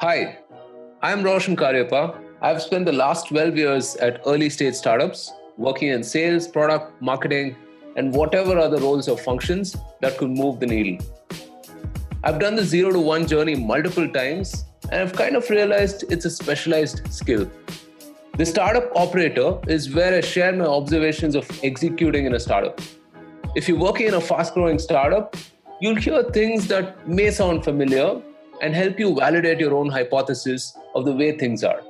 Hi, I'm Roshan Cariappa. I've spent the last 12 years at early stage startups working in sales, product, marketing, and whatever other roles or functions that could move the needle. I've done the zero to one journey multiple times and I've kind of realized it's a specialized skill. The startup operator is where I share my observations of executing in a startup. If you're working in a fast growing startup, you'll hear things that may sound familiar and help you validate your own hypothesis of the way things are.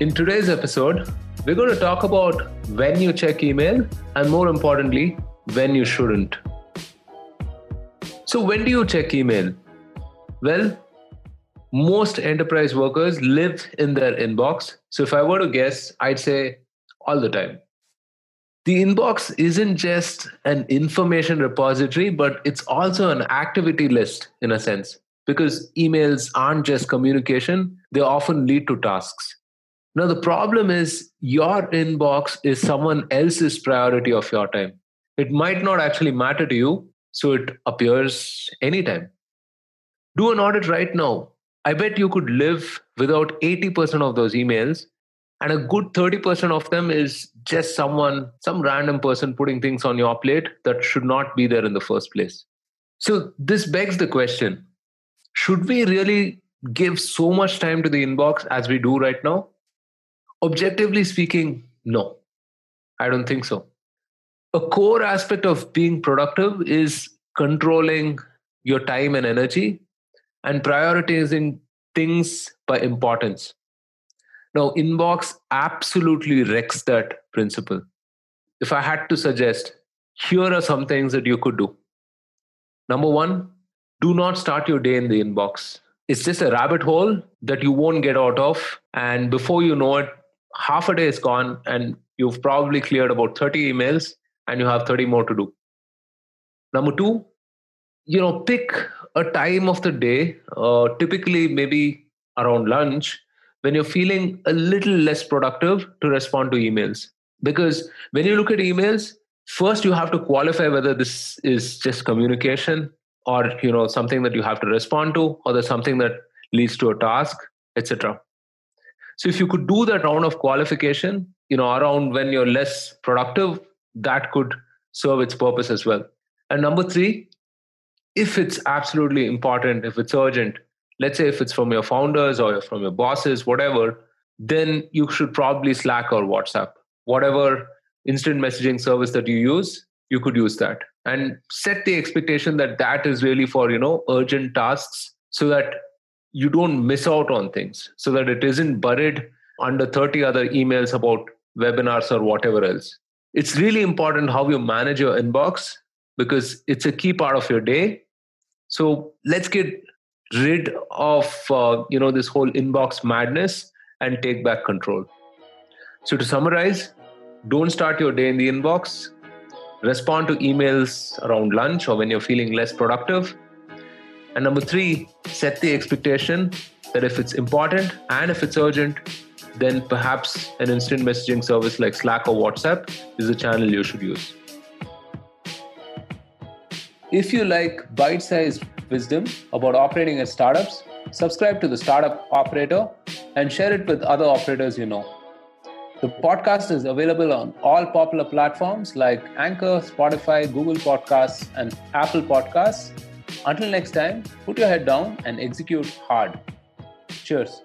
In today's episode, we're going to talk about when you check email and more importantly, when you shouldn't. So, when do you check email? Well, most enterprise workers live in their inbox. So, if I were to guess, I'd say all the time the inbox isn't just an information repository, but it's also an activity list in a sense, because emails aren't just communication, they often lead to tasks. Now, the problem is your inbox is someone else's priority of your time. It might not actually matter to you, so it appears anytime. Do an audit right now. I bet you could live without 80% of those emails and a good 30% of them is just someone some random person putting things on your plate that should not be there in the first place. So this begs the question should we really give so much time to the inbox as we do right now? Objectively speaking no. I don't think so. A core aspect of being productive is controlling your time and energy and prioritizing things by importance now, Inbox absolutely wrecks that principle. If I had to suggest, here are some things that you could do. Number one, do not start your day in the inbox. It's just a rabbit hole that you won't get out of. And before you know it, half a day is gone, and you've probably cleared about 30 emails, and you have 30 more to do. Number two, you know, pick a time of the day, uh, typically maybe around lunch, when you're feeling a little less productive to respond to emails. Because when you look at emails, first you have to qualify whether this is just communication or you know something that you have to respond to or there's something that leads to a task etc so if you could do that round of qualification you know around when you're less productive that could serve its purpose as well and number 3 if it's absolutely important if it's urgent let's say if it's from your founders or from your bosses, whatever, then you should probably Slack or WhatsApp. Whatever instant messaging service that you use, you could use that. And set the expectation that that is really for you know urgent tasks so that you don't miss out on things so that it isn't buried under 30 other emails about webinars or whatever else. It's really important how you manage your inbox because it's a key part of your day. So let's get rid of uh, you know this whole inbox madness and take back control. So to summarize don't start your day in the inbox. Respond to emails around lunch or when you're feeling less productive. And number 3 set the expectation that if it's important and if it's urgent then perhaps an instant messaging service like slack or whatsapp is the channel you should use. If you like bite-sized wisdom about operating as startups, subscribe to the Startup Operator and share it with other operators you know. The podcast is available on all popular platforms like Anchor, Spotify, Google Podcasts, and Apple Podcasts. Until next time, put your head down and execute hard. Cheers.